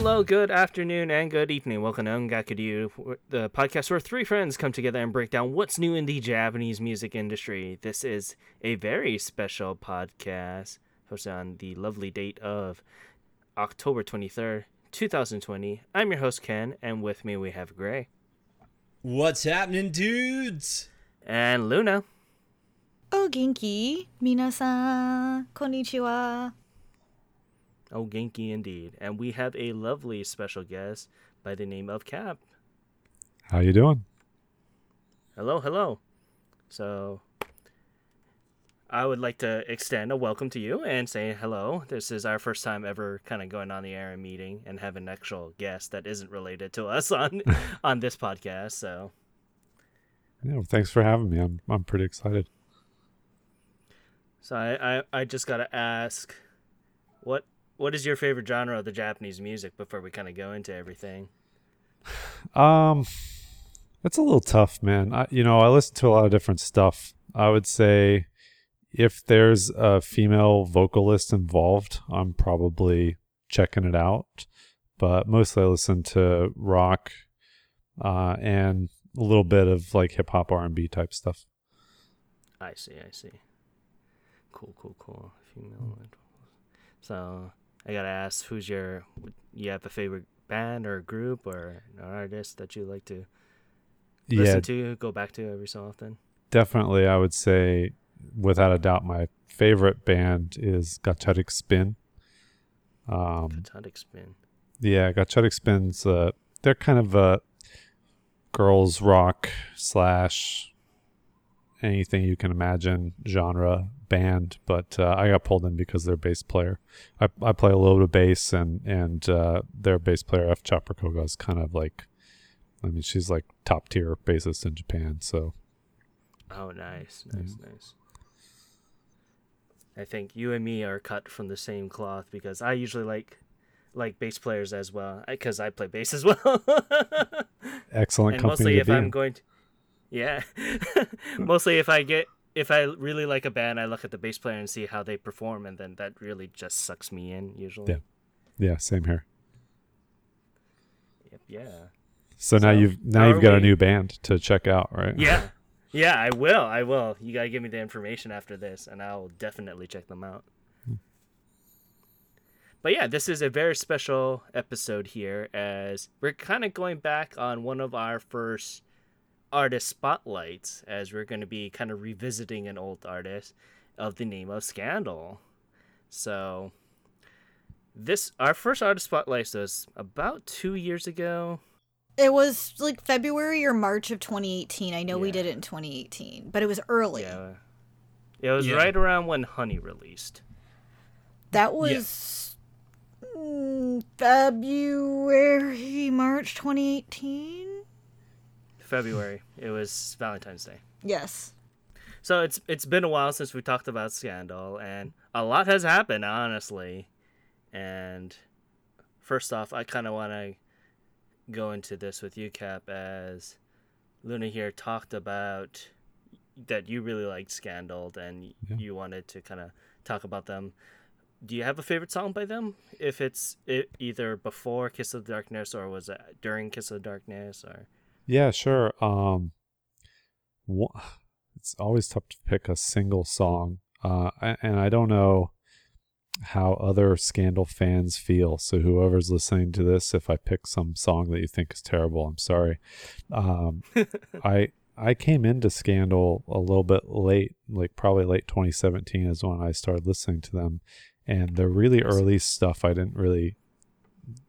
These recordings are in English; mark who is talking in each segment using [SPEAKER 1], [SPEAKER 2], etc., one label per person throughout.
[SPEAKER 1] Hello, good afternoon, and good evening. Welcome to Ongakuru, the podcast where three friends come together and break down what's new in the Japanese music industry. This is a very special podcast hosted on the lovely date of October 23rd, 2020. I'm your host, Ken, and with me we have Gray.
[SPEAKER 2] What's happening, dudes?
[SPEAKER 1] And Luna.
[SPEAKER 3] Oh, genki, minasan, konnichiwa.
[SPEAKER 1] Oh, Genki indeed. And we have a lovely special guest by the name of Cap.
[SPEAKER 4] How you doing?
[SPEAKER 1] Hello, hello. So I would like to extend a welcome to you and say hello. This is our first time ever kind of going on the air and meeting and have an actual guest that isn't related to us on on this podcast. So
[SPEAKER 4] Yeah, well, thanks for having me. I'm I'm pretty excited.
[SPEAKER 1] so I, I, I just gotta ask what what is your favorite genre of the Japanese music before we kind of go into everything?
[SPEAKER 4] Um, it's a little tough, man. I, you know, I listen to a lot of different stuff. I would say if there's a female vocalist involved, I'm probably checking it out. But mostly I listen to rock, uh, and a little bit of like hip hop, R and B type stuff.
[SPEAKER 1] I see, I see. Cool, cool, cool. Female. So I gotta ask, who's your? You have a favorite band or group or an artist that you like to listen
[SPEAKER 4] yeah,
[SPEAKER 1] to, go back to every so often?
[SPEAKER 4] definitely. I would say, without a doubt, my favorite band is Gacharic Spin. Um,
[SPEAKER 1] Platonic Spin.
[SPEAKER 4] Yeah, Gacharic Spins. Uh, they're kind of a girls rock slash anything you can imagine genre band, but uh, I got pulled in because their bass player. I, I play a little bit of bass, and and uh, their bass player F Chopper Koga is kind of like, I mean, she's like top tier bassist in Japan. So
[SPEAKER 1] Oh, nice, nice, nice. I think you and me are cut from the same cloth because I usually like like bass players as well because I play bass as well.
[SPEAKER 4] excellent
[SPEAKER 1] and
[SPEAKER 4] company
[SPEAKER 1] mostly
[SPEAKER 4] to
[SPEAKER 1] if
[SPEAKER 4] be
[SPEAKER 1] I'm
[SPEAKER 4] in.
[SPEAKER 1] going to, yeah, mostly if I get if I really like a band, I look at the bass player and see how they perform, and then that really just sucks me in usually.
[SPEAKER 4] Yeah. yeah, same here.
[SPEAKER 1] Yep, yeah,
[SPEAKER 4] So, now you've now you've got a new band to check out, right?
[SPEAKER 1] yeah, yeah. I will. I will. You gotta give me the information after this, and I'll definitely check them out. Hmm. But yeah, this is a very special episode here as we're kind of going back on one of our first artist spotlights as we're going to be kind of revisiting an old artist of the name of Scandal. So this our first artist spotlight was about 2 years ago.
[SPEAKER 3] It was like February or March of 2018. I know we did it in 2018, but it was early.
[SPEAKER 1] Yeah. It was
[SPEAKER 2] Yeah.
[SPEAKER 1] right around when Honey released.
[SPEAKER 3] That was mm, February, March 2018.
[SPEAKER 1] February. It was Valentine's Day.
[SPEAKER 3] Yes.
[SPEAKER 1] So it's it's been a while since we talked about Scandal, and a lot has happened, honestly. And first off, I kind of want to go into this with you, Cap, as Luna here talked about that you really liked Scandal, and
[SPEAKER 4] Yeah.
[SPEAKER 1] you wanted to kind of talk about them. Do you have a favorite song by them? If it's it, either before Kiss of the Darkness or was it during Kiss of the Darkness or
[SPEAKER 4] Yeah, sure. Um, it's always tough to pick a single song, uh, and I don't know how other Scandal fans feel. So whoever's listening to this, if I pick some song that you think is terrible, I'm sorry. Um, I I came into Scandal a little bit late, like probably late 2017 is when I started listening to them, and the really early stuff I didn't really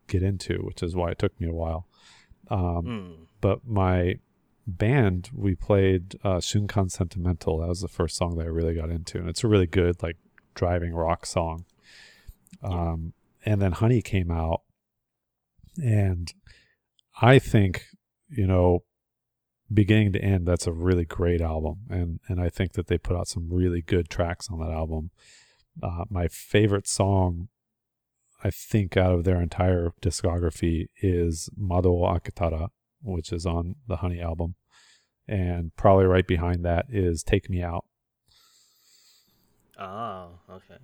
[SPEAKER 4] get into, which is why it took me a while. Um,
[SPEAKER 1] Hmm.
[SPEAKER 4] But my band we played uh Shunkan Sentimental. That was the first song that I really got into, and it's a really good like driving rock song. Um, and then Honey came out, and I think you know, beginning to end, that's a really great album, and and I think that they put out some really good tracks on that album. Uh, my favorite song I think out of their entire discography is Mado Akitara, which is on the Honey album. And probably right behind that is Take Me Out.
[SPEAKER 1] Oh, okay.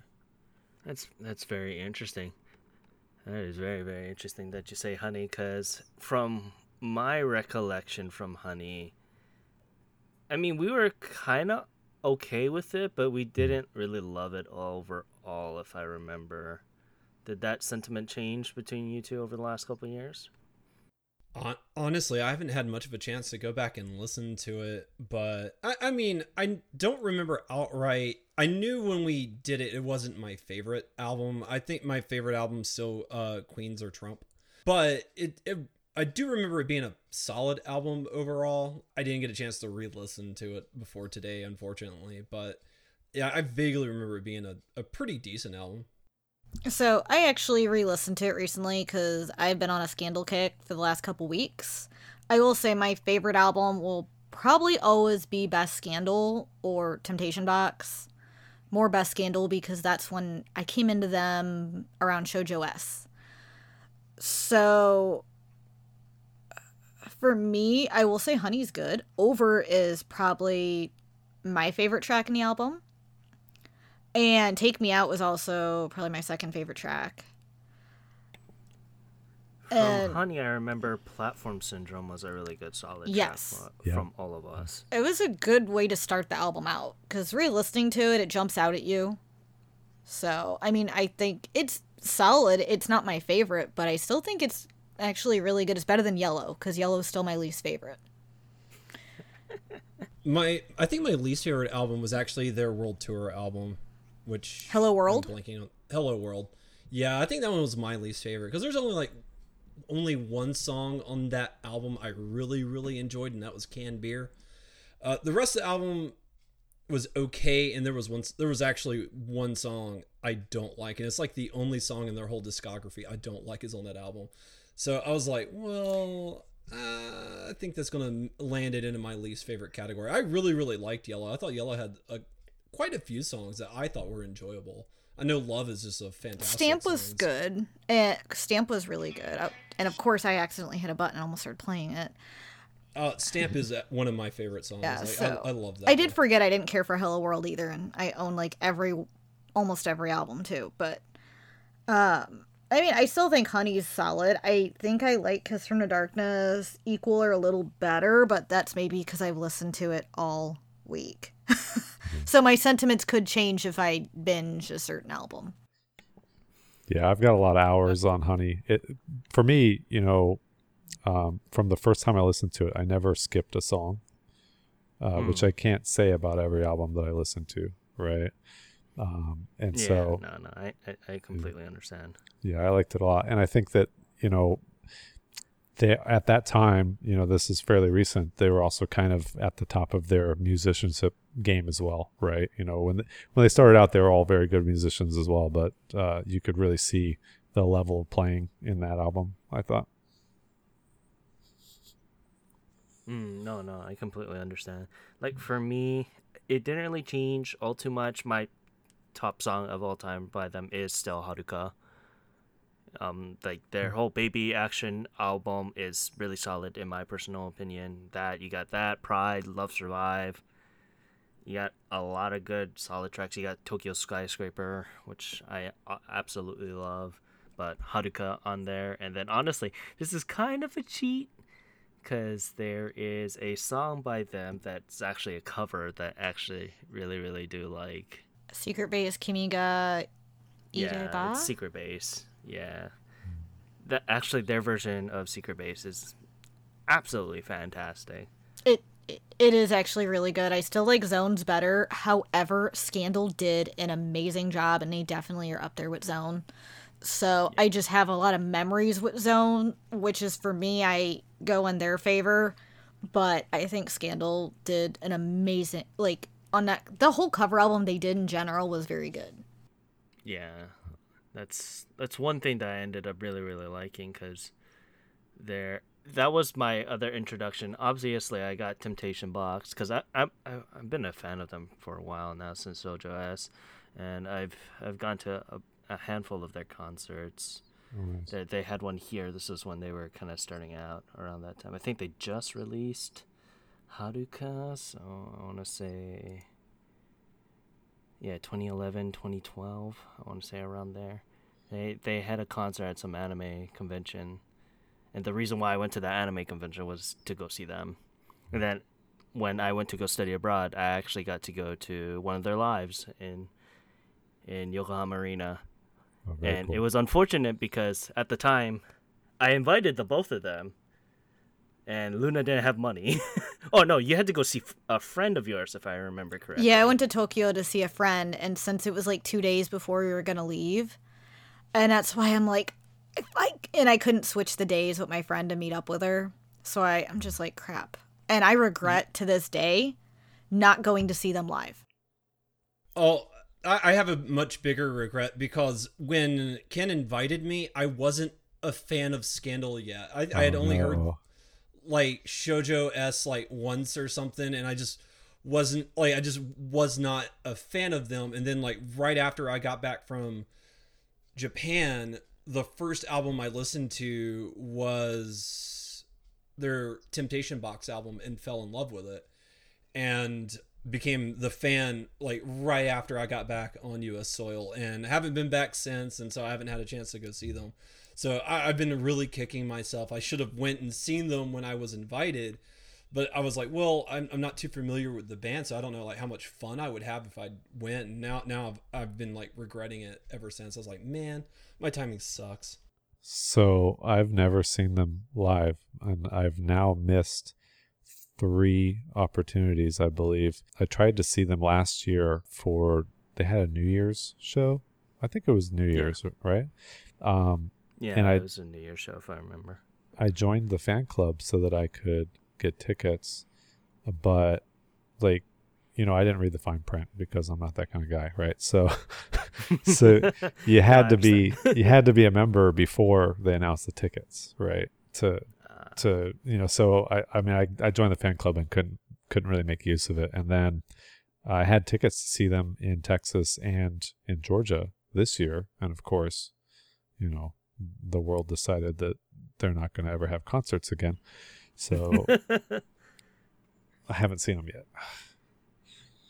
[SPEAKER 1] That's that's very interesting. That is very, very interesting that you say honey, because from my recollection from honey, I mean, we were kind of okay with it, but we mm-hmm. didn't really love it overall, if I remember. Did that sentiment change between you two over the last couple of years?
[SPEAKER 2] Hon- Honestly, I haven't had much of a chance to go back and listen to it, but I, I mean, I don't remember outright. I knew when we did it, it wasn't my favorite album. I think my favorite album still uh, Queens or Trump, but it, it I do remember it being a solid album overall. I didn't get a chance to re-listen to it before today, unfortunately, but yeah, I vaguely remember it being a, a pretty decent album.
[SPEAKER 3] So I actually re-listened to it recently because I've been on a Scandal kick for the last couple weeks. I will say my favorite album will probably always be Best Scandal or Temptation Box. More Best Scandal because that's when I came into them around Shoujo S. So for me, I will say Honey's good. Over is probably my favorite track in the album. And Take Me Out was also probably my second favorite track.
[SPEAKER 1] From
[SPEAKER 3] And-
[SPEAKER 1] honey, I remember Platform Syndrome was a really good solid
[SPEAKER 3] Yes.
[SPEAKER 1] track fro-
[SPEAKER 4] Yeah.
[SPEAKER 1] from all of us.
[SPEAKER 3] It was a good way to start the album out because re listening to it, it jumps out at you. So, I mean, I think it's solid. It's not my favorite, but I still think it's actually really good. It's better than Yellow because Yellow is still my least favorite.
[SPEAKER 2] My I think my least favorite album was actually their World Tour album, which
[SPEAKER 3] Hello
[SPEAKER 2] I'm
[SPEAKER 3] World?
[SPEAKER 2] blanking on Hello World. Yeah, I think that one was my least favorite because there's only like only one song on that album I really really enjoyed, and that was Canned Beer. Uh, the rest of the album was okay, and there was one there was actually one song I don't like, and it's like the only song in their whole discography I don't like is on that album. So I was like, well, uh, I think that's gonna land it into my least favorite category. I really, really liked Yellow. I thought Yellow had a, quite a few songs that I thought were enjoyable. I know Love is just a fantastic.
[SPEAKER 3] Stamp was
[SPEAKER 2] song.
[SPEAKER 3] good. And Stamp was really good. I- And of course, I accidentally hit a button and almost started playing it.
[SPEAKER 2] Uh, Stamp is uh, one of my favorite songs.
[SPEAKER 3] Yeah,
[SPEAKER 2] Like,
[SPEAKER 3] so
[SPEAKER 2] I, I love that.
[SPEAKER 3] I did
[SPEAKER 2] one.
[SPEAKER 3] forget I didn't care for Hello World either, and I own like every, almost every album too. But, um, I mean, I still think Honey's solid. I think I like Kiss from the Darkness equal or a little better, but that's maybe because I've listened to it all week. so my sentiments could change if I binge a certain album.
[SPEAKER 4] Yeah, I've got a lot of hours on Honey. It for me, you know, um, from the first time I listened to it, I never skipped a song, uh, which
[SPEAKER 1] Hmm.
[SPEAKER 4] I can't say about every album that I listen to, right? Um, and
[SPEAKER 1] Yeah,
[SPEAKER 4] so
[SPEAKER 1] no, no, I, I, I completely understand.
[SPEAKER 4] yeah, I liked it a lot, and I think that you know, they at that time, you know, this is fairly recent. They were also kind of at the top of their musicianship game as well, right? You know, when they, when they started out, they were all very good musicians as well, but uh, you could really see the level of playing in that album. I thought.
[SPEAKER 1] Mm, no, no, I completely understand. Like for me, it didn't really change all too much. My top song of all time by them is still Haruka. Um, like their whole baby action album is really solid in my personal opinion. That you got that Pride, Love Survive. You got a lot of good solid tracks. You got Tokyo Skyscraper, which I uh, absolutely love, but Haruka on there. And then honestly, this is kind of a cheat because there is a song by them that's actually a cover that actually really really do like.
[SPEAKER 3] Secret Base Kimiga
[SPEAKER 1] Yeah, Secret Base. Yeah, that actually their version of Secret Base is absolutely fantastic.
[SPEAKER 3] It it- it is actually really good. I still like Zones better. However, Scandal did an amazing job, and they definitely are up there with Zone. So I just have a lot of memories with Zone, which is for me, I go in their favor. But I think Scandal did an amazing like on that the whole cover album they did in general was very good.
[SPEAKER 1] Yeah, that's that's one thing that I ended up really really liking because there that was my other introduction. Obviously, I got Temptation Box because I, I I I've been a fan of them for a while now since Shoujo S, and I've I've gone to a, a handful of their concerts. Oh, they, they had one here. This is when they were kind of starting out around that time. I think they just released Haruka, so I want to say yeah, 2011, 2012. I want to say around there. They they had a concert at some anime convention, and the reason why I went to that anime convention was to go see them. And then when I went to go study abroad, I actually got to go to one of their lives in in Yokohama Arena,
[SPEAKER 4] Oh,
[SPEAKER 1] and
[SPEAKER 4] cool.
[SPEAKER 1] it was unfortunate because at the time, I invited the both of them, and Luna didn't have money. oh no, you had to go see a friend of yours, if I remember correctly.
[SPEAKER 3] Yeah, I went to Tokyo to see a friend, and since it was like two days before we were gonna leave, and that's why I'm like, if I and I couldn't switch the days with my friend to meet up with her, so I I'm just like crap, and I regret to this day not going to see them live.
[SPEAKER 2] Oh, I, I have a much bigger regret because when Ken invited me, I wasn't a fan of Scandal yet. I, I had
[SPEAKER 4] Oh,
[SPEAKER 2] only heard like Shoujo S like once or something, and I just wasn't like I just was not a fan of them. And then like right after I got back from Japan, the first album I listened to was their Temptation Box album and fell in love with it. And became the fan like right after I got back on US soil and haven't been back since and so I haven't had a chance to go see them. So I, I've been really kicking myself. I should have went and seen them when I was invited, but I was like, well, I'm, I'm not too familiar with the band, so I don't know like how much fun I would have if I went. And now now I've, I've been like regretting it ever since. I was like, man, my timing sucks.
[SPEAKER 4] So I've never seen them live, and I've now missed three opportunities, I believe. I tried to see them last year for they had a New Year's show. I think it was New Year's, right? Um,
[SPEAKER 1] Yeah,
[SPEAKER 4] And I-
[SPEAKER 1] it was a New Year's show, if I remember.
[SPEAKER 4] I joined the fan club so that I could get tickets, but like, you know, I didn't read the fine print because I'm not that kind of guy, right? So, so you had to be you had to be a member before they announced the tickets, right? To
[SPEAKER 1] Uh,
[SPEAKER 4] to you know, so I I mean I I joined the fan club and couldn't couldn't really make use of it, and then I had tickets to see them in Texas and in Georgia this year, and of course, you know, the world decided that they're not going to ever have concerts again, so I haven't seen them yet.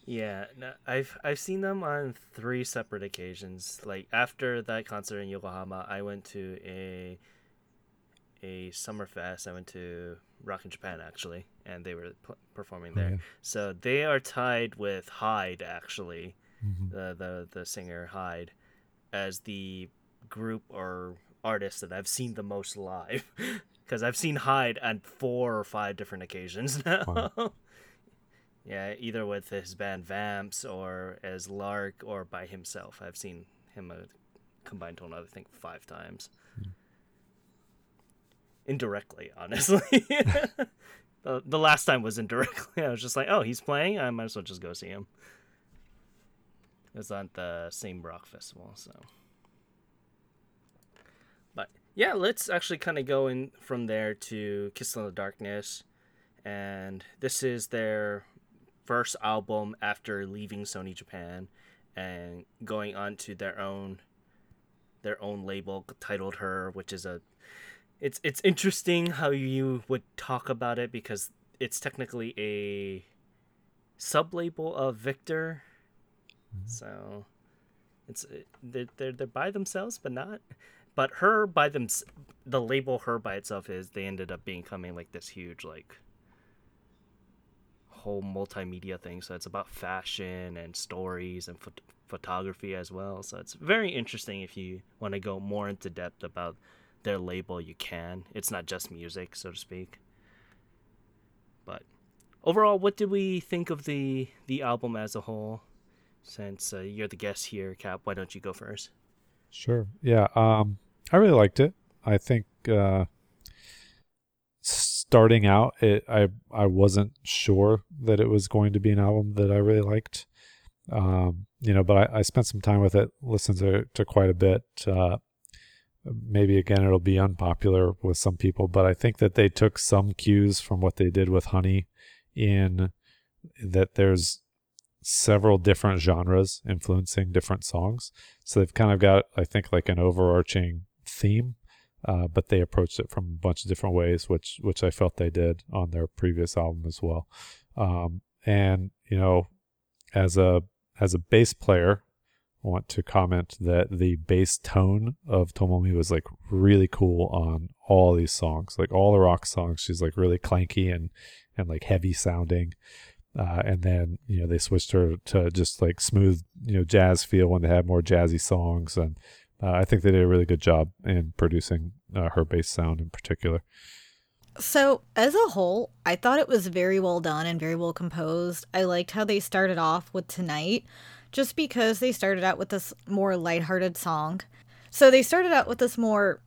[SPEAKER 1] Yeah, no, I've I've seen them on three separate occasions. Like after that concert in Yokohama, I went to a a summer fest. I went to Rock in Japan actually, and they were p- performing
[SPEAKER 4] Oh,
[SPEAKER 1] there.
[SPEAKER 4] yeah.
[SPEAKER 1] So they are tied with Hyde actually,
[SPEAKER 4] Mhm.
[SPEAKER 1] the the the singer Hyde, as the group or artist that I've seen the most live. Because I've seen Hyde on four or five different occasions now.
[SPEAKER 4] Wow.
[SPEAKER 1] Yeah, either with his band Vamps or as L'Arc or by himself. I've seen him a combined total, I think, five times. Hmm. Indirectly, honestly. the, the last time was indirectly. I was just like, oh, he's playing? I might as well just go see him. It was at the same rock festival, so. Yeah, let's actually kind of go in from there to Kiss in the Darkness. And this is their first album after leaving Sony Japan and going on to their own their own label titled Her, which is a it's it's interesting how you would talk about it because it's technically a sub label of Victor. Mm-hmm. So it's they're, they're they're by themselves but not but her by them the label her by itself is they ended up becoming like this huge like whole multimedia thing. So it's about fashion and stories and phot- photography as well. So it's very interesting if you want to go more into depth about their label. You can. It's not just music, so to speak. But overall, what did we think of the the album as a whole? Since uh, you're the guest here, Cap, why don't you go first?
[SPEAKER 4] Sure. Yeah. Um, I really liked it. I think uh, starting out, it I I wasn't sure that it was going to be an album that I really liked. Um, you know, but I, I spent some time with it, listened to to quite a bit. Uh, maybe again, it'll be unpopular with some people, but I think that they took some cues from what they did with Honey, in that there's several different genres influencing different songs. So they've kind of got, I think, like an overarching theme, uh, but they approached it from a bunch of different ways, which which I felt they did on their previous album as well. Um, and you know, as a as a bass player, I want to comment that the bass tone of Tomomi was like really cool on all these songs. Like all the rock songs, she's like really clanky and and like heavy sounding. Uh, and then you know they switched her to just like smooth you know jazz feel when they had more jazzy songs and uh, I think they did a really good job in producing uh, her bass sound in particular.
[SPEAKER 3] So, as a whole, I thought it was very well done and very well composed. I liked how they started off with Tonight, just because they started out with this more lighthearted song. So, they started out with this more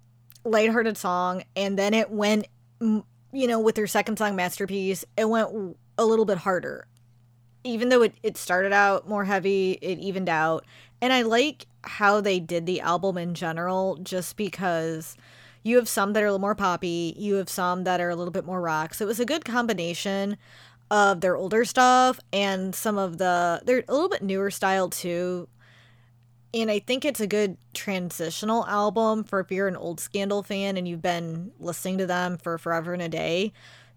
[SPEAKER 3] lighthearted song, and then it went, you know, with their second song, Masterpiece, it went a little bit harder. Even though it, it started out more heavy, it evened out. And I like how they did the album in general, just because you have some that are a little more poppy, you have some that are a little bit more rock. So it was a good combination of their older stuff and some of the they're a little bit newer style too. And I think it's a good transitional album for if you're an old Scandal fan and you've been listening to them for forever and a day,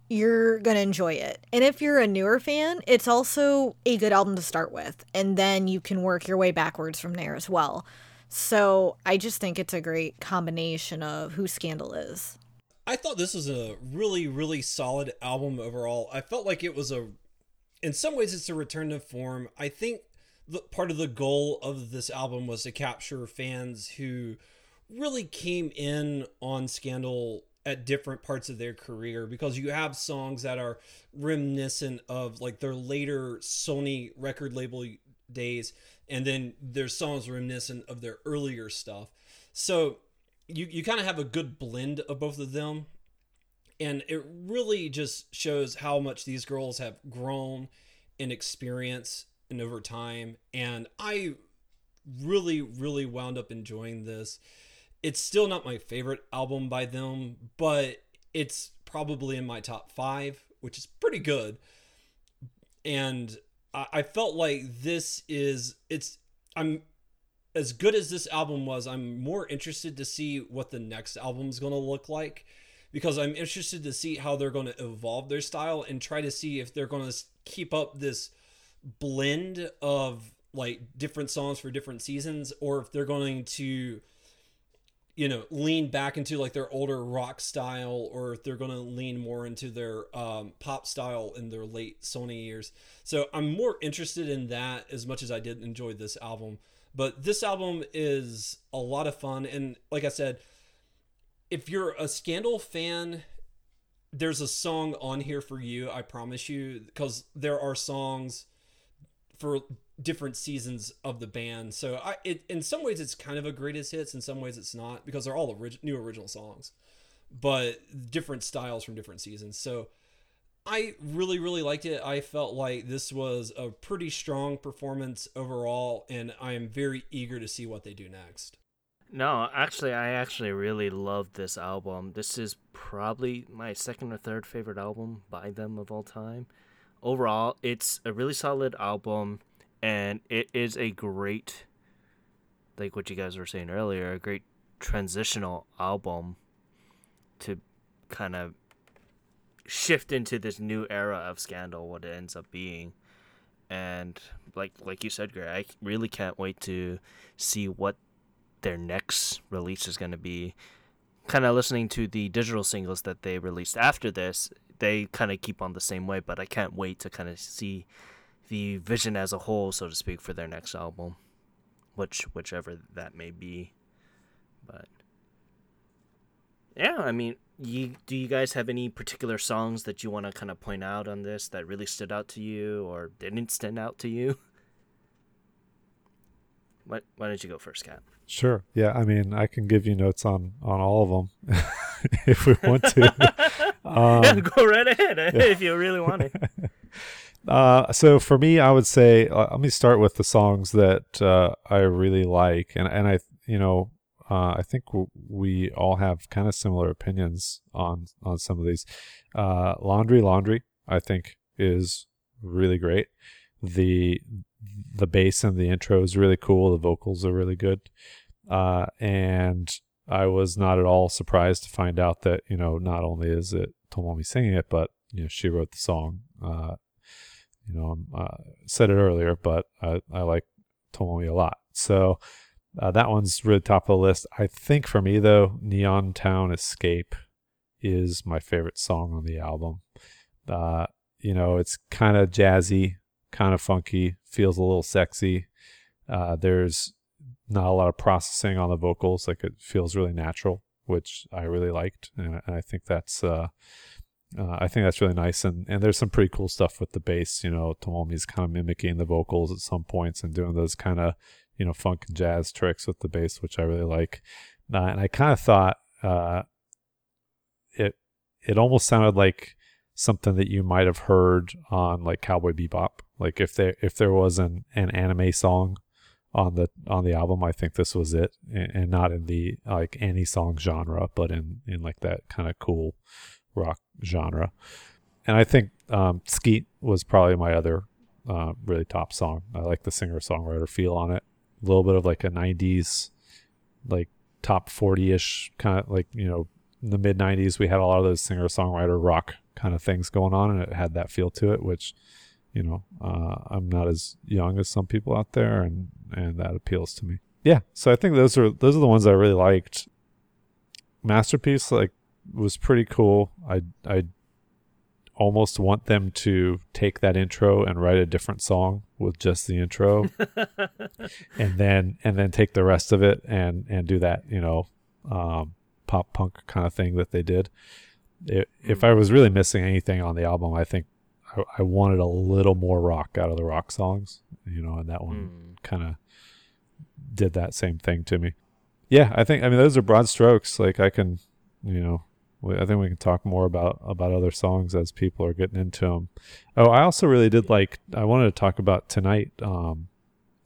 [SPEAKER 3] you're going to enjoy it. And if you're a newer fan, it's also a good album to start with. And then you can work your way backwards from there as well. So I just think it's a great combination of who Scandal is.
[SPEAKER 2] I thought this was a really, really solid album overall. I felt like it was a, in some ways, it's a return to form. I think the, part of the goal of this album was to capture fans who really came in on Scandal at different parts of their career because you have songs that are reminiscent of like their later Sony record label days and then there's songs reminiscent of their earlier stuff. So you you kind of have a good blend of both of them, and it really just shows how much these girls have grown in experience and over time. And I really really wound up enjoying this. It's still not my favorite album by them, but it's probably in my top five, which is pretty good. And I felt like this is it's I'm as good as this album was, I'm more interested to see what the next album is going to look like because I'm interested to see how they're going to evolve their style and try to see if they're going to keep up this blend of like different songs for different seasons or if they're going to you know lean back into like their older rock style or if they're going to lean more into their um, pop style in their late sony years. So i'm more interested in that as much as i did enjoy this album. But this album is a lot of fun and like i said if you're a scandal fan there's a song on here for you i promise you because there are songs for different seasons of the band. So I, it, in some ways, it's kind of a greatest hits. In some ways, it's not because they're all orig- new original songs, but different styles from different seasons. So I really, really liked it. I felt like this was a pretty strong performance overall, and I am very eager to see what they do next.
[SPEAKER 1] No, actually, I actually really love this album. This is probably my second or third favorite album by them of all time. Overall, it's a really solid album and it is a great like what you guys were saying earlier a great transitional album to kind of shift into this new era of scandal what it ends up being. And like like you said Greg I really can't wait to see what their next release is going to be. Kind of listening to the digital singles that they released after this they kind of keep on the same way but I can't wait to kind of see the vision as a whole, so to speak, for their next album, which whichever that may be. But yeah, I mean, you do you guys have any particular songs that you want to kind of point out on this that really stood out to you or didn't stand out to you? What? Why don't you go first, Cap?
[SPEAKER 4] Sure. Yeah. I mean, I can give you notes on on all of them if we want to.
[SPEAKER 1] um, yeah, go right ahead yeah. if you really want to.
[SPEAKER 4] Uh, so for me, I would say uh, let me start with the songs that uh, I really like, and and I you know uh, I think w- we all have kind of similar opinions on on some of these. Laundry, Laundry, I think is really great. The the bass and the intro is really cool. The vocals are really good, and I was not at all surprised to find out that you know not only is it Tomomi singing it, but you know she wrote the song. Uh, you know, I uh, said it earlier, but I, I like Tomomi a lot. So uh, that one's really top of the list. I think for me though, Neon Town Escape is my favorite song on the album. Uh, you know, it's kind of jazzy, kind of funky, feels a little sexy. Uh, there's not a lot of processing on the vocals, like it feels really natural, which I really liked, and, I think that's uh, uh, I think that's really nice. And and there's some pretty cool stuff with the bass. You know, Tomomi's kind of mimicking the vocals at some points and doing those kind of you know funk and jazz tricks with the bass, which I really like. Uh, and I kind of thought uh, it it almost sounded like something that you might have heard on like Cowboy Bebop. Like if there if there was an, an anime song on the on the album, I think this was it, and, and not in the like any song genre, but in in like that kind of cool rock genre. And I think um, Suki was probably my other uh, really top song. I like the singer songwriter feel on it. A little bit of like a 90s, like top 40 ish kind of like, you know, in the mid 90s, we had a lot of those singer songwriter rock kind of things going on, and it had that feel to it, which, you know, uh, I'm not as young as some people out there, and and that appeals to me. Yeah, so I think those are those are the ones I really liked. Masterpiece, like was pretty cool. I I almost want them to take that intro and write a different song with just the intro and then and then take the rest of it and and do that you know um, pop punk kind of thing that they did it, if i was really missing anything on the album i think I, I, wanted a little more rock out of the rock songs you know and that one mm. kind of did that same thing to me yeah i think i mean those are broad strokes like i can you know I think we can talk more about about other songs as people are getting into them. Oh, I also really did like. I wanted to talk about tonight. Um,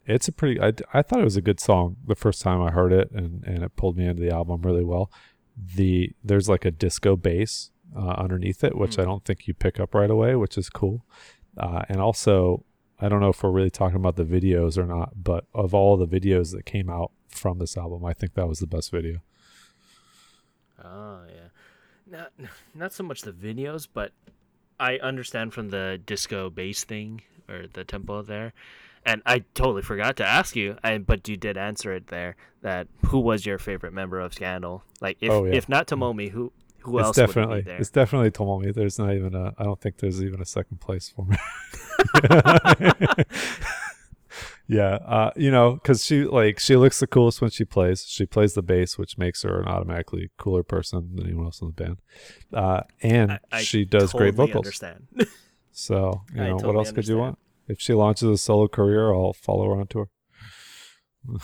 [SPEAKER 4] it's a pretty. I, I thought it was a good song the first time I heard it, and and it pulled me into the album really well. The there's like a disco bass uh, underneath it, which mm. I don't think you pick up right away, which is cool. Uh, and also, I don't know if we're really talking about the videos or not, but of all the videos that came out from this album, I think that was the best video.
[SPEAKER 1] Oh yeah not not so much the videos, but I understand from the disco bass thing or the tempo there. And I totally forgot to ask you, I, but you did answer it there. That who was your favorite member of Scandal? Like, if oh, yeah. if not Tomomi, who who
[SPEAKER 4] it's
[SPEAKER 1] else?
[SPEAKER 4] Definitely,
[SPEAKER 1] it
[SPEAKER 4] it's definitely Tomomi. There's not even a. I don't think there's even a second place for me. yeah uh, you know because she like she looks the coolest when she plays she plays the bass which makes her an automatically cooler person than anyone else in the band uh, and I, I she does totally great vocals understand. so you know totally what else understand. could you want if she launches a solo career i'll follow her on tour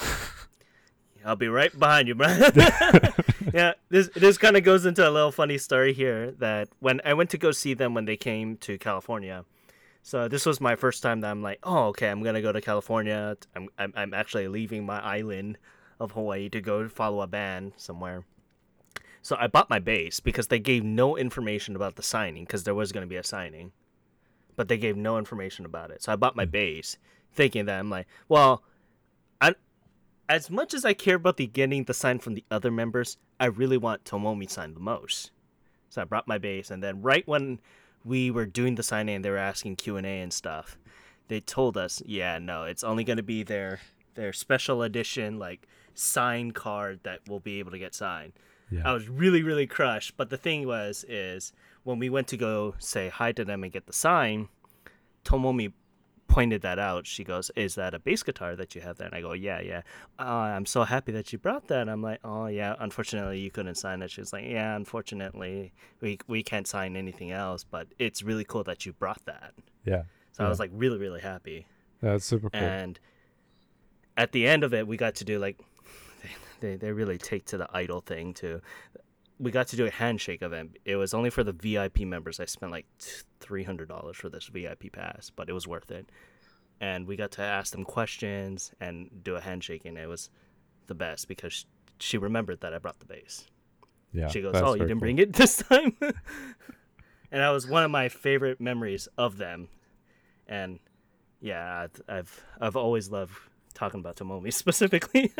[SPEAKER 1] I'll be right behind you, Brian. yeah, this this kind of goes into a little funny story here. That when I went to go see them when they came to California, so this was my first time that I'm like, oh, okay, I'm gonna go to California. I'm I'm, I'm actually leaving my island of Hawaii to go follow a band somewhere. So I bought my bass because they gave no information about the signing because there was gonna be a signing, but they gave no information about it. So I bought my hmm. bass, thinking that I'm like, well, I as much as I care about the getting the sign from the other members, I really want Tomomi signed the most. So I brought my bass, and then right when we were doing the signing and they were asking Q and A and stuff, they told us, yeah, no, it's only going to be their their special edition like sign card that we'll be able to get signed. Yeah. I was really really crushed, but the thing was is when we went to go say hi to them and get the sign, Tomomi pointed that out. She goes, "Is that a bass guitar that you have there?" And I go, "Yeah, yeah." Uh, I'm so happy that you brought that. I'm like, "Oh yeah, unfortunately you couldn't sign it." She was like, "Yeah, unfortunately we we can't sign anything else, but it's really cool that you brought that."
[SPEAKER 4] Yeah.
[SPEAKER 1] So
[SPEAKER 4] yeah.
[SPEAKER 1] I was like really really happy.
[SPEAKER 4] That's super cool.
[SPEAKER 1] And at the end of it, we got to do like they they really take to the idol thing too we got to do a handshake event. It was only for the VIP members. I spent like three hundred dollars for this VIP pass, but it was worth it. And we got to ask them questions and do a handshake, and it was the best because she remembered that I brought the bass.
[SPEAKER 4] Yeah,
[SPEAKER 1] she goes, "Oh, you didn't cool. bring it this time," and that was one of my favorite memories of them. And yeah, I've I've always loved talking about Tomomi specifically.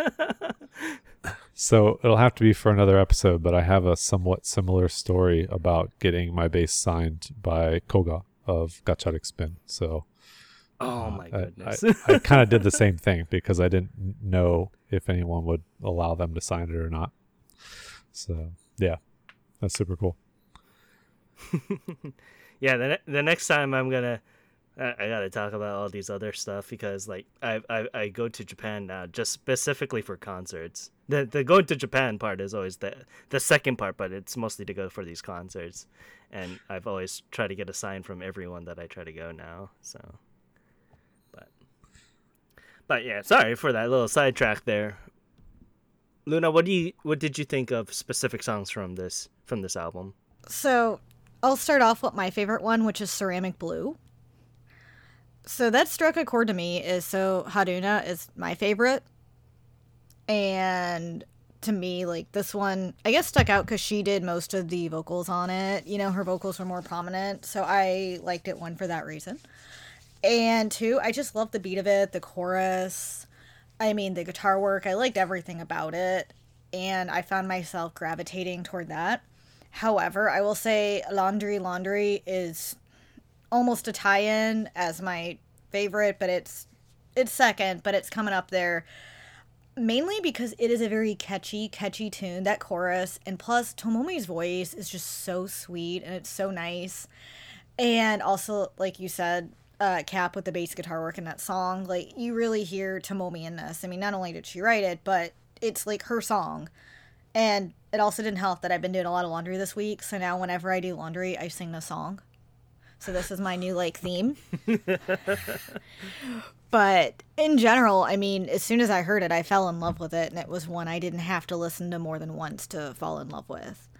[SPEAKER 4] so it'll have to be for another episode, but I have a somewhat similar story about getting my bass signed by Koga of Gacharic Spin. So
[SPEAKER 1] Oh uh, my
[SPEAKER 4] I-
[SPEAKER 1] goodness.
[SPEAKER 4] I, I kind of did the same thing because I didn't know if anyone would allow them to sign it or not. So yeah, that's super cool.
[SPEAKER 1] yeah, the ne- the next time I'm gonna, I, gotta talk about all these other stuff because like I I, I go to Japan now just specifically for concerts. The the going to Japan part is always the the second part, but it's mostly to go for these concerts, and I've always tried to get a sign from everyone that I try to go now. So, but but yeah, sorry for that little sidetrack there. Luna, what do you what did you think of specific songs from this from this album?
[SPEAKER 3] So I'll start off with my favorite one, which is Ceramic Blue. So that struck a chord to me is so Haruna is my favorite. And to me, like this one, I guess stuck out because she did most of the vocals on it. You know, her vocals were more prominent. So I liked it one for that reason. And two, I just love the beat of it, the chorus. I mean, the guitar work. I liked everything about it. And I found myself gravitating toward that. However, I will say Laundry Laundry is almost a tie-in as my favorite, but it's it's second, but it's coming up there mainly because it is a very catchy, catchy tune, that chorus, and plus Tomomi's voice is just so sweet and it's so nice. And also, like you said, uh, Cap with the bass guitar work in that song, like you really hear Tomomi in this. I mean, not only did she write it, but it's like her song. And it also didn't help that I've been doing a lot of laundry this week, so now whenever I do laundry, I sing the song. So this is my new like theme. but in general, I mean, as soon as I heard it, I fell in love with it, and it was one I didn't have to listen to more than once to fall in love with.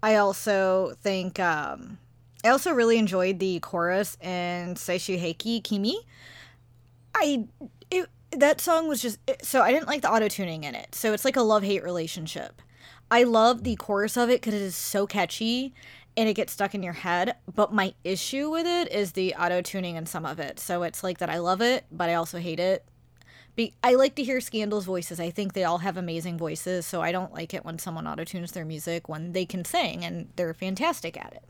[SPEAKER 3] I also think um, I also really enjoyed the chorus in Saishu Heiki Kimi. I it, that song was just so I didn't like the auto tuning in it. So it's like a love hate relationship. I love the chorus of it because it is so catchy and it gets stuck in your head. But my issue with it is the auto tuning in some of it. So it's like that I love it, but I also hate it. Be- I like to hear Scandal's voices. I think they all have amazing voices. So I don't like it when someone auto tunes their music when they can sing and they're fantastic at it.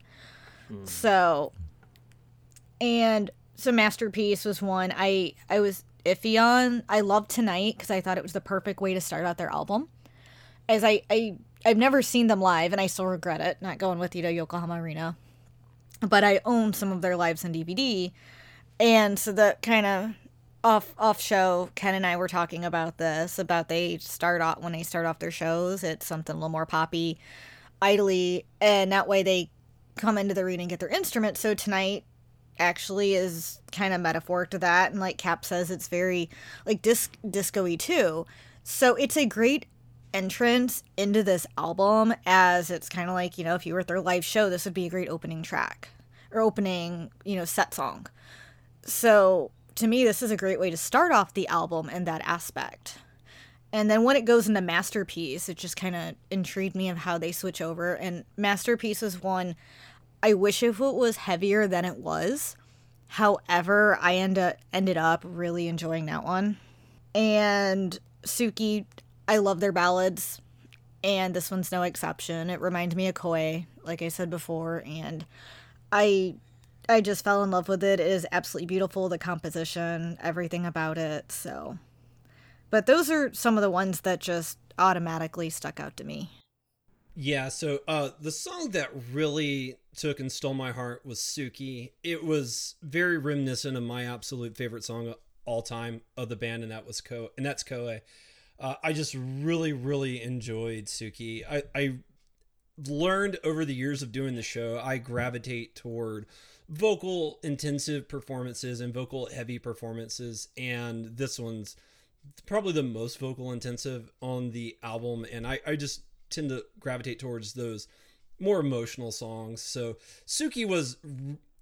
[SPEAKER 3] Hmm. So, and so Masterpiece was one I I was iffy on. I loved Tonight because I thought it was the perfect way to start out their album. As I, I I've never seen them live and I still regret it not going with you to Yokohama Arena. But I own some of their lives on DVD. And so the kind of off off show, Ken and I were talking about this, about they start off when they start off their shows, it's something a little more poppy, idly, and that way they come into the arena and get their instrument. So tonight actually is kind of metaphoric to that and like cap says it's very like disc disco-y too so it's a great entrance into this album as it's kind of like you know if you were at their live show this would be a great opening track or opening you know set song so to me this is a great way to start off the album in that aspect and then when it goes into masterpiece it just kind of intrigued me of how they switch over and masterpiece is one I wish if it was heavier than it was. However, I end up, ended up really enjoying that one. And Suki, I love their ballads, and this one's no exception. It reminds me of Koi, like I said before, and I I just fell in love with it. It is absolutely beautiful, the composition, everything about it. So, but those are some of the ones that just automatically stuck out to me.
[SPEAKER 2] Yeah, so uh the song that really took and stole my heart was Suki. It was very reminiscent of my absolute favorite song of all time of the band, and that was Ko and that's Koe. Uh, I just really, really enjoyed Suki. I, I learned over the years of doing the show, I gravitate toward vocal intensive performances and vocal heavy performances, and this one's probably the most vocal intensive on the album, and I, I just tend to gravitate towards those more emotional songs. So Suki was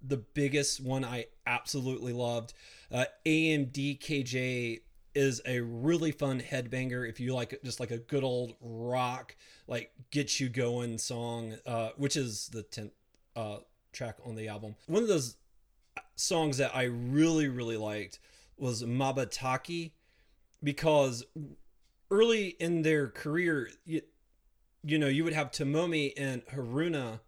[SPEAKER 2] the biggest one I absolutely loved. Uh, AMDKJ is a really fun headbanger if you like just like a good old rock, like get you going song, uh, which is the 10th uh, track on the album. One of those songs that I really, really liked was Mabataki because early in their career, you, you know, you would have Tomomi and Haruna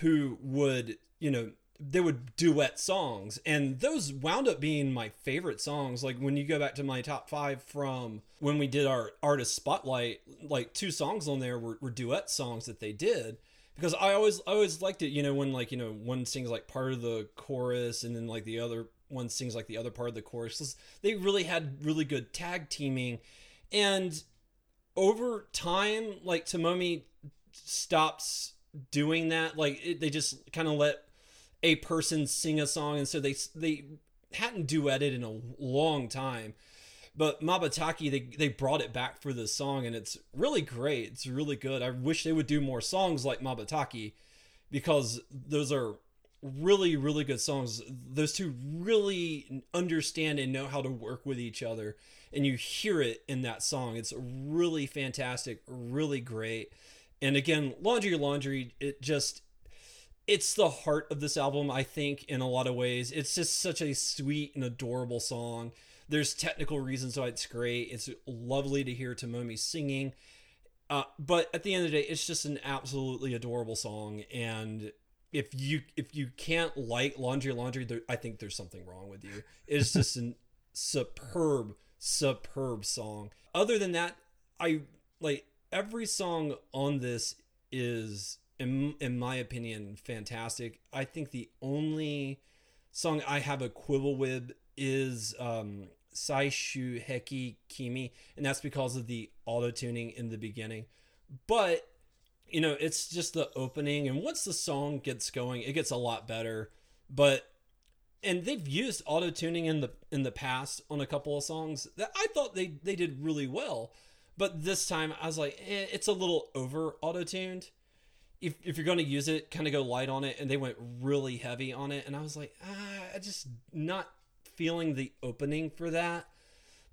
[SPEAKER 2] who would, you know, they would duet songs and those wound up being my favorite songs. Like when you go back to my top five from when we did our artist spotlight like two songs on there were, were duet songs that they did because i always I always liked it you know when like you know one sings like part of the chorus and then like the other one sings like the other part of the chorus. They really had really good tag teaming and over time like tomomi stops doing that. Like it, they just kind of let a person sing a song and so they they hadn't duetted in a long time but Mabataki they they brought it back for this song and it's really great. It's really good. I wish they would do more songs like Mabataki because those are really really good songs. Those two really understand and know how to work with each other and you hear it in that song. It's really fantastic really great. And again, Laundry Laundry, it just it's the heart of this album, I think, in a lot of ways. It's just such a sweet and adorable song. There's technical reasons why it's great. It's lovely to hear Tomomi singing. Uh, but at the end of the day, it's just an absolutely adorable song. And if you if you can't like Laundry Laundry, there, I think there's something wrong with you. It's just a superb, superb song. Other than that, I like every song on this is in, in my opinion fantastic. I think the only song i have a quibble with is um Saishu Heiki Kimi and that's because of the auto tuning in the beginning. But you know it's just the opening and once the song gets going it gets a lot better. But and they've used auto tuning in the in the past on a couple of songs that i thought they they did really well. But this time I was like, eh, it's a little over auto tuned. If, if you're going to use it, kind of go light on it. And they went really heavy on it. And I was like, ah, I just not feeling the opening for that.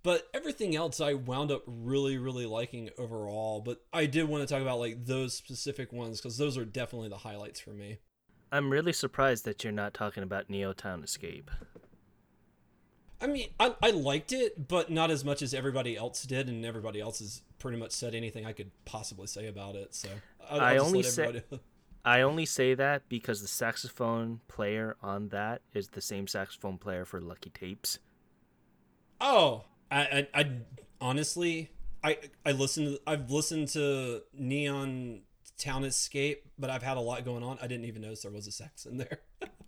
[SPEAKER 2] But everything else I wound up really, really liking overall. But I did want to talk about like those specific ones because those are definitely the highlights for me.
[SPEAKER 1] I'm really surprised that you're not talking about Neon Town Escape.
[SPEAKER 2] I mean, I, I liked it, but not as much as everybody else did, and everybody else has pretty much said anything I could possibly say about it. So
[SPEAKER 1] I'll, i I'll only say I only say that because the saxophone player on that is the same saxophone player for Lucky Tapes.
[SPEAKER 2] Oh, I, I, I honestly, I I listened. I've listened to Neon Town Escape, but I've had a lot going on. I didn't even notice there was a sax in there.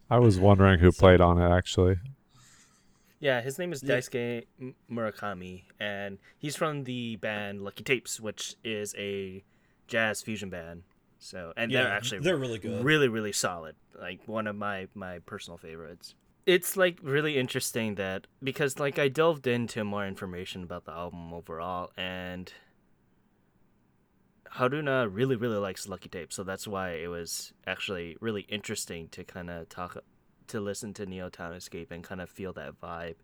[SPEAKER 4] I was wondering who so, played on it actually.
[SPEAKER 1] Yeah, his name is Daisuke. Murakami, and he's from the band Lucky Tapes, which is a jazz fusion band. So, and yeah, they're actually
[SPEAKER 2] they're really good,
[SPEAKER 1] really really solid. Like one of my my personal favorites. It's like really interesting that because like I delved into more information about the album overall, and Haruna really really likes Lucky Tape, so that's why it was actually really interesting to kind of talk to listen to Neon Town Escape and kind of feel that vibe.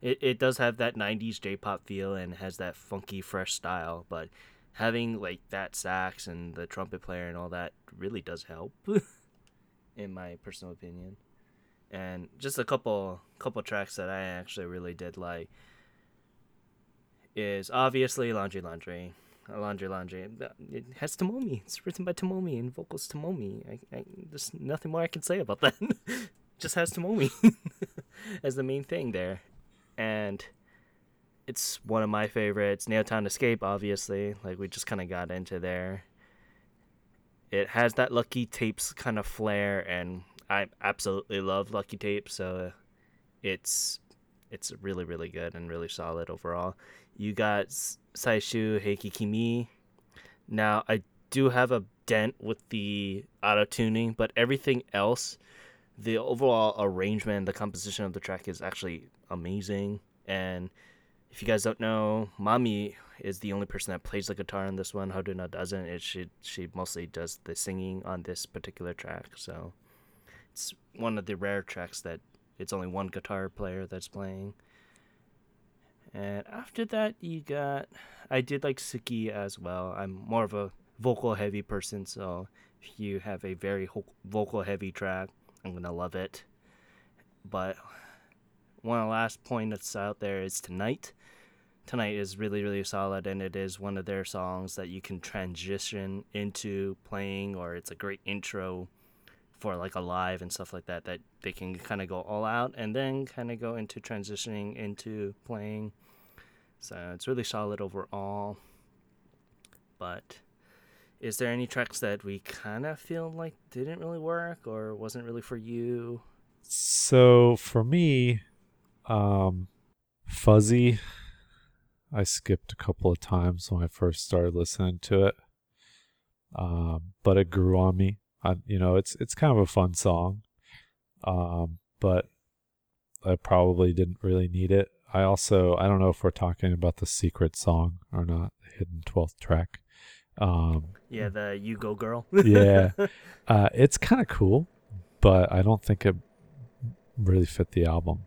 [SPEAKER 1] It it does have that '90s J-pop feel and has that funky, fresh style, but having like that sax and the trumpet player and all that really does help, in my personal opinion. And just a couple couple tracks that I actually really did like is obviously Laundry Laundry. Laundry Laundry. It has Tomomi. It's written by Tomomi and vocals Tomomi. I, I, there's nothing more I can say about that. just has Tomomi as the main thing there. And it's one of my favorites. Neon Town Escape, obviously, like we just kind of got into there. It has that Lucky Tapes kind of flair, and I absolutely love Lucky Tapes, so uh, it's it's really really good and really solid overall. You got Saishu Heiki Kimi. Now I do have a dent with the auto tuning, but everything else the overall arrangement, the composition of the track is actually amazing. And if you guys don't know, Mami is the only person that plays the guitar on this one. Haruna doesn't. It she she mostly does the singing on this particular track. So it's one of the rare tracks that it's only one guitar player that's playing. And after that, you got I did like Suki as well. I'm more of a vocal heavy person, so if you have a very ho- vocal heavy track, I'm gonna love it. But one last point that's out there is tonight. Tonight is really really solid, and it is one of their songs that you can transition into playing, or it's a great intro for like a live and stuff like that that they can kind of go all out and then kind of go into transitioning into playing. So it's really solid overall. But is there any tracks that we kind of feel like didn't really work or wasn't really for you?
[SPEAKER 4] So for me, um, Fuzzy, I skipped a couple of times when I first started listening to it, um, but it grew on me. I, you know, it's it's kind of a fun song, um, but I probably didn't really need it. I also I don't know if we're talking about the secret song or not, the hidden twelfth track. Um,
[SPEAKER 1] Yeah, the You Go Girl.
[SPEAKER 4] yeah, uh, it's kind of cool, but I don't think it really fit the album.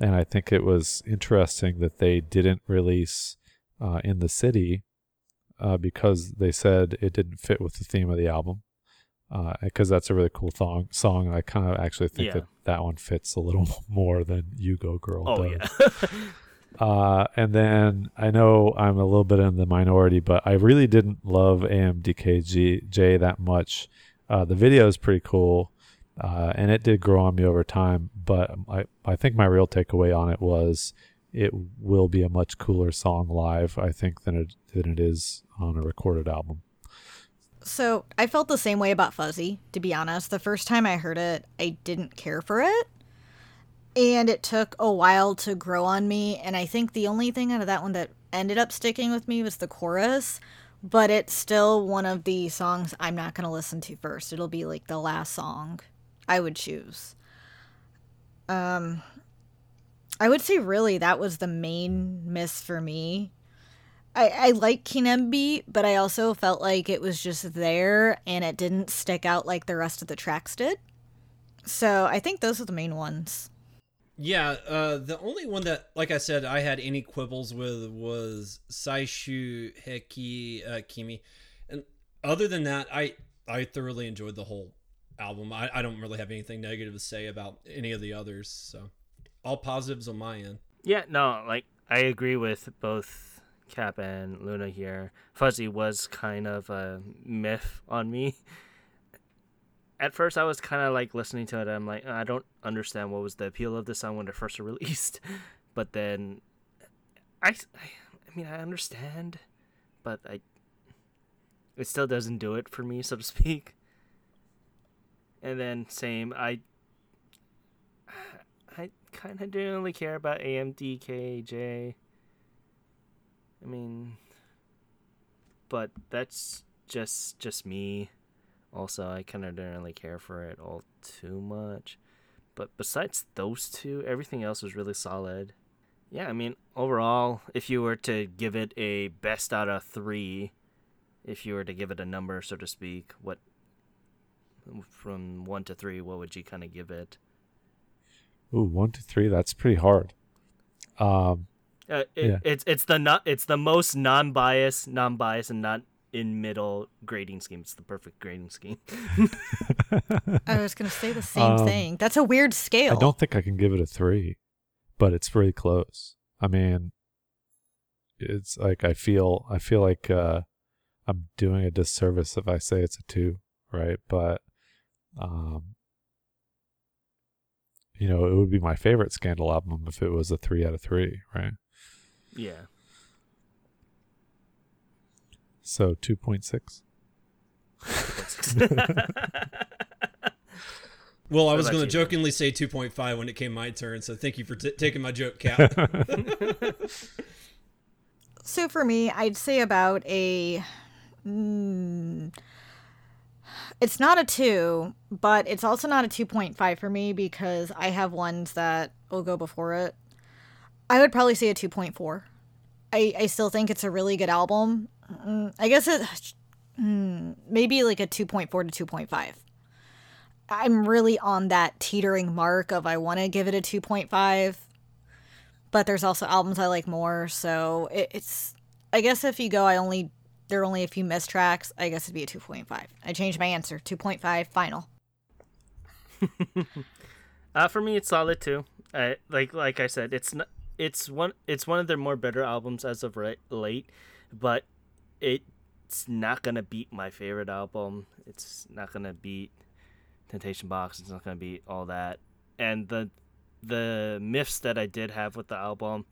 [SPEAKER 4] And I think it was interesting that they didn't release uh, in the city uh, because they said it didn't fit with the theme of the album. Because that's a really cool song. Song I kind of actually think
[SPEAKER 1] Yeah.
[SPEAKER 4] that that one fits a little more than "You Go Girl."
[SPEAKER 1] oh
[SPEAKER 4] does.
[SPEAKER 1] yeah.
[SPEAKER 4] Uh, and then I know I'm a little bit in the minority, but I really didn't love AMDKJ that much. Uh, the video is pretty cool, uh, and it did grow on me over time. But I, I think my real takeaway on it was it will be a much cooler song live, I think, than it than it is on a recorded album.
[SPEAKER 3] So I felt the same way about Fuzzy, to be honest. The first time I heard it, I didn't care for it. And it took a while to grow on me. And I think the only thing out of that one that ended up sticking with me was the chorus. But it's still one of the songs I'm not going to listen to first. It'll be like the last song I would choose. Um, I would say really that was the main miss for me. I, I like Kinembi, but I also felt like it was just there and it didn't stick out like the rest of the tracks did. So I think those are the main ones.
[SPEAKER 2] Yeah, uh, the only one that, like I said, I had any quibbles with was Saishu Heiki uh, Kimi, and other than that, I I thoroughly enjoyed the whole album. I, I don't really have anything negative to say about any of the others. So, all positives on my end.
[SPEAKER 1] Yeah, no, like I agree with both Cap and Luna here. Fuzzy was kind of a myth on me. At first, I was kind of like listening to it. I'm like, I don't understand what was the appeal of the song when it first released, but then, I, I, mean, I understand, but I, it still doesn't do it for me, so to speak. And then same, I I kind of didn't really care about AMDKJ. I mean, but that's just just me. Also, I kind of didn't really care for it all too much. But besides those two, everything else was really solid. Yeah, I mean, overall, if you were to give it a best out of three, if you were to give it a number, so to speak, what from one to three, what would you kind of give it?
[SPEAKER 4] Ooh, one to three. That's pretty hard. Um,
[SPEAKER 1] Uh, it,
[SPEAKER 4] Yeah.
[SPEAKER 1] It's it's the not it's the most non-biased, non-biased, and not in middle grading scheme. It's the perfect grading scheme.
[SPEAKER 3] I was going to say the same
[SPEAKER 4] Um,
[SPEAKER 3] thing. That's a weird scale.
[SPEAKER 4] I don't think I can give it a three, but it's pretty close. I mean, it's like I feel I feel like uh, I'm doing a disservice if I say it's a two, right? But um, you know, it would be my favorite Scandal album if it was a three out of three, right?
[SPEAKER 1] yeah.
[SPEAKER 4] So two point six.
[SPEAKER 2] Well, I was going to jokingly say 2.5 when it came my turn, so thank you for t- taking my joke, Cap.
[SPEAKER 3] So for me, I'd say about a. Mm, it's not a two, but it's also not a 2.5 for me because I have ones that will go before it. I would probably say a 2.4. I, I still think it's a really good album. Mm, I guess it. mm, maybe like a 2.4 to 2.5. I'm really on that teetering mark of I want to give it a 2.5 but there's also albums I like more. So it, it's, I guess if you go, I only there are only a few missed tracks. I guess it'd be a two point five. I changed my answer. Two point five final.
[SPEAKER 1] Uh, for me, it's solid too. Like like I said, it's not. It's one. It's one of their more better albums as of right, late, but it's not gonna beat my favorite album. It's not gonna beat Temptation Box. It's not gonna beat all that. And the the myths that I did have with the album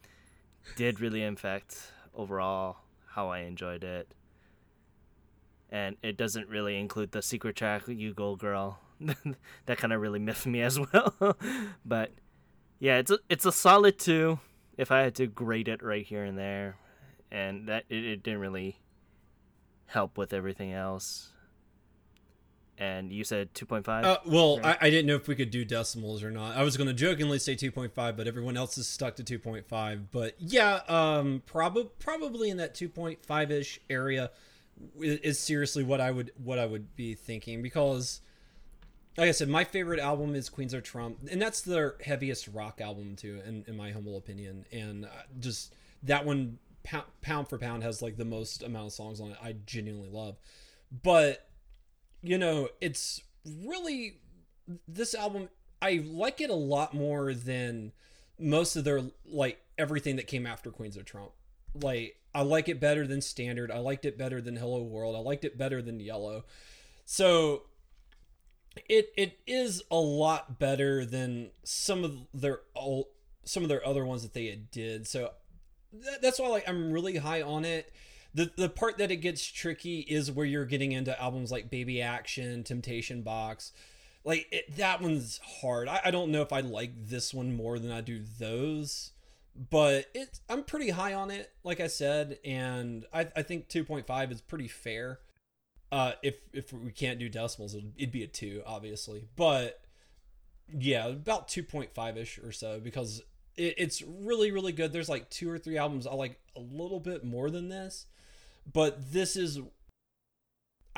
[SPEAKER 1] did really affect overall how I enjoyed it. And it doesn't really include the secret track "You Go Girl." that kind of really miffed me as well. but yeah, it's a, it's a solid two. If I had to grade it right here and there, and that it, it didn't really help with everything else. And you said 2.5?
[SPEAKER 2] Uh, well, right? I, I didn't know if we could do decimals or not. I was going to jokingly say 2.5, but everyone else is stuck to 2.5. But yeah, um, prob- probably in that 2.5 ish area is seriously what I would what I would be thinking because like I said, my favorite album is Queens of Trump, and that's their heaviest rock album too, in, in my humble opinion. And uh, just that one, pound, pound for pound, has like the most amount of songs on it. I genuinely love, but you know, it's really this album. I like it a lot more than most of their like everything that came after Queens of Trump. Like I like it better than Standard. I liked it better than Hello World. I liked it better than Yellow. So it it is a lot better than some of their old, some of their other ones that they did. So that, that's why like I'm really high on it. The the part that it gets tricky is where you're getting into albums like Baby Action, Temptation Box. Like it, that one's hard. I, I don't know if I like this one more than I do those, but it I'm pretty high on it. Like I said, and I I think 2.5 is pretty fair uh, if if we can't do decimals, it'd, it'd be a two, obviously. But yeah, about two point five ish or so because it, it's really really good. There's like two or three albums I like a little bit more than this, but this is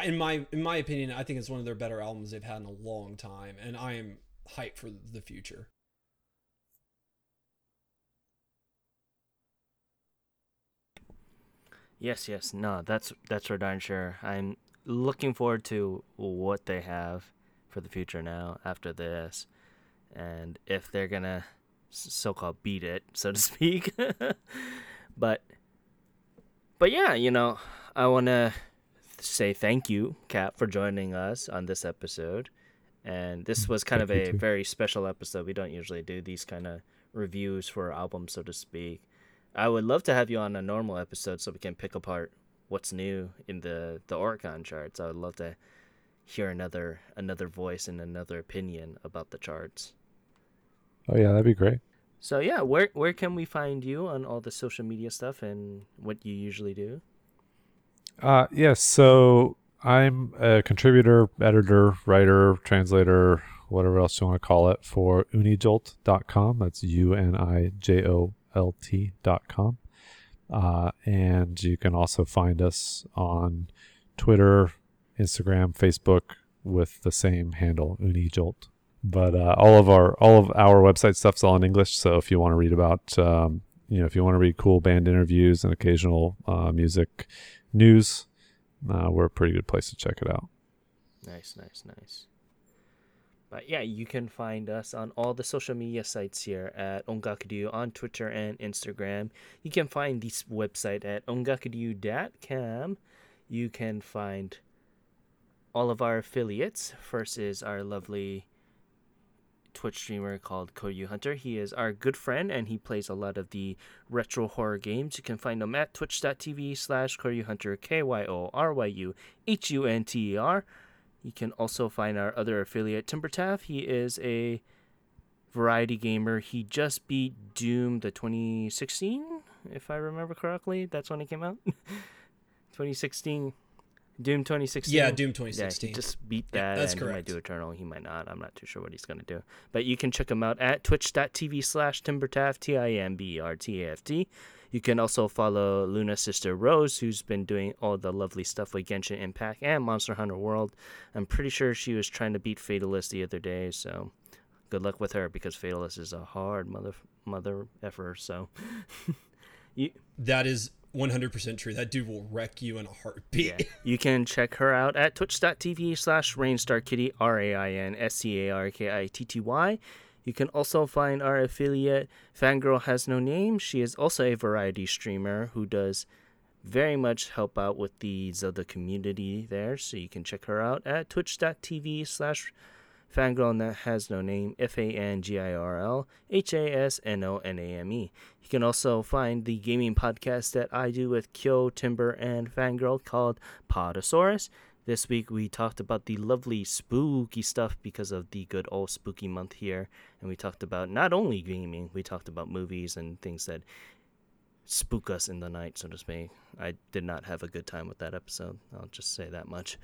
[SPEAKER 2] in my in my opinion, I think it's one of their better albums they've had in a long time, and I am hyped for the future.
[SPEAKER 1] Yes, yes, no, that's that's for darn sure. I'm looking forward to what they have for the future now after this, and if they're gonna so-called beat it, so to speak. but, but yeah, you know, I want to say thank you, Cap, for joining us on this episode. And this was kind of a very special episode. We don't usually do these kind of reviews for albums, so to speak. I would love to have you on a normal episode so we can pick apart what's new in the the Oricon charts. I would love to hear another another voice and another opinion about the charts.
[SPEAKER 4] Oh yeah, that'd be great.
[SPEAKER 1] So yeah, where where can we find you on all the social media stuff and what you usually do?
[SPEAKER 4] Uh yes, yeah, so I'm a contributor, editor, writer, translator, whatever else you want to call it for unijolt.com. That's U N I J O L T.com. Uh, and you can also find us on Twitter, Instagram, Facebook with the same handle, Unijolt. But uh, all of our all of our website stuff's all in English. So if you want to read about, um, you know, if you want to read cool band interviews and occasional uh, music news, uh, we're a pretty good place to check it out.
[SPEAKER 1] Nice, nice, nice. But yeah, you can find us on all the social media sites here at Ongakuryu on Twitter and Instagram. You can find this website at ongakuryu.com. You can find all of our affiliates. First is our lovely Twitch streamer called Kyoryu Hunter. He is our good friend and he plays a lot of the retro horror games. You can find him at twitch.tv slash Kyoryu Hunter, K Y O R Y U H U N T E R. You can also find our other affiliate, Timbertaft. He is a variety gamer. He just beat Doom the 2016, if I remember correctly. That's when it came out. 2016. Doom 2016.
[SPEAKER 2] Yeah, Doom 2016.
[SPEAKER 1] Yeah, just beat that.
[SPEAKER 2] Yeah, that's correct.
[SPEAKER 1] He might do Eternal. He might not. I'm not too sure what he's going to do. But you can check him out at twitch.tv slash timbertaft, T I M B R T A F T. You can also follow Luna's sister Rose, who's been doing all the lovely stuff with Genshin Impact and Monster Hunter World. I'm pretty sure she was trying to beat Fatalis the other day, so good luck with her because Fatalis is a hard mother mother effer. So
[SPEAKER 2] you that is 100% true. That dude will wreck you in a heartbeat. Yeah.
[SPEAKER 1] You can check her out at twitch.tv slash rainstarkitty, R-A-I-N-S-T-A-R-K-I-T-T-Y. You can also find our affiliate, Fangirl Has No Name. She is also a variety streamer who does very much help out with the Zelda community there. So you can check her out at twitch.tv slash Fangirl that has no name, F A N G I R L H A S N O N A M E. You can also find the gaming podcast that I do with Kyo, Timber, and Fangirl called Podosaurus. This week we talked about the lovely spooky stuff because of the good old spooky month here. And we talked about not only gaming, we talked about movies and things that spook us in the night, so to speak. I did not have a good time with that episode. I'll just say that much.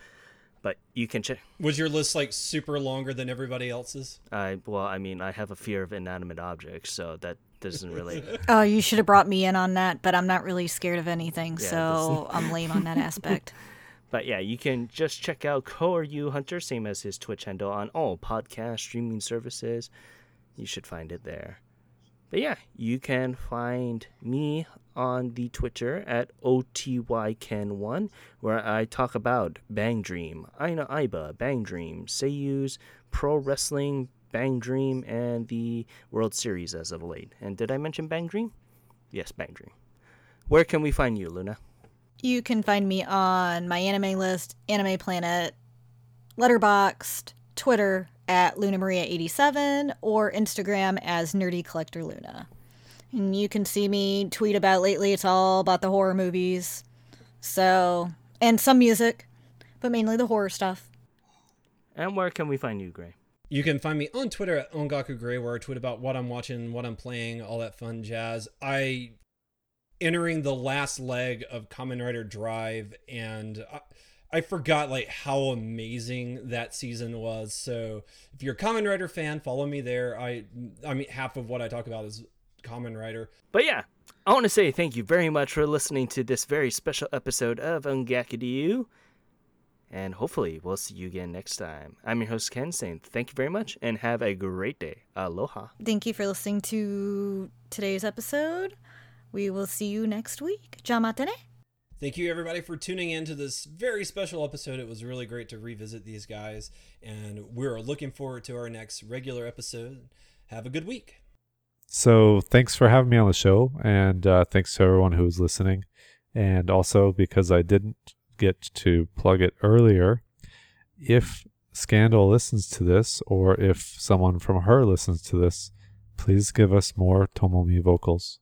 [SPEAKER 1] But you can check.
[SPEAKER 2] Was your list like super longer than everybody else's?
[SPEAKER 1] I well, I mean, I have a fear of inanimate objects, so that doesn't really.
[SPEAKER 3] Oh, you should have brought me in on that, but I'm not really scared of anything,
[SPEAKER 1] Yeah,
[SPEAKER 3] so I'm lame on that aspect.
[SPEAKER 1] But yeah, you can just check out Kyoryu Hunter, same as his Twitch handle, on all podcast streaming services. You should find it there. But yeah, you can find me on the Twitter at OTYKen1, where I talk about Bang Dream, Aina Aiba, Bang Dream, Seiyus, Pro Wrestling, Bang Dream, and the World Series as of late. And did I mention Bang Dream? Yes, Bang Dream. Where can we find you, Luna?
[SPEAKER 3] You can find me on MyAnimeList, Anime Planet, Letterboxd, Twitter at Luna Maria 87 or Instagram as Nerdy Collector Luna. And you can see me tweet about lately. It's all about the horror movies. So, and some music, but mainly the horror stuff.
[SPEAKER 1] And where can we find you, Gray?
[SPEAKER 2] You can find me on Twitter at Ongaku Gray, where I tweet about what I'm watching, what I'm playing, all that fun jazz. I entering the last leg of Kamen Rider Drive, and I, I forgot like how amazing that season was. So if you're a Kamen Rider fan, follow me there. I I mean half of what I talk about is Common Rider.
[SPEAKER 1] But yeah, I want to say thank you very much for listening to this very special episode of Ongakuryu. And hopefully we'll see you again next time. I'm your host Ken saying thank you very much and have a great day. Aloha.
[SPEAKER 3] Thank you for listening to today's episode. We will see you next week. Jamatane.
[SPEAKER 2] Thank you, everybody, for tuning in to this very special episode. It was really great to revisit these guys, and we're looking forward to our next regular episode. Have a good week.
[SPEAKER 4] So thanks for having me on the show, and uh, thanks to everyone who was listening. And also because I didn't get to plug it earlier, if Scandal listens to this, or if someone from her listens to this, please give us more Tomomi vocals.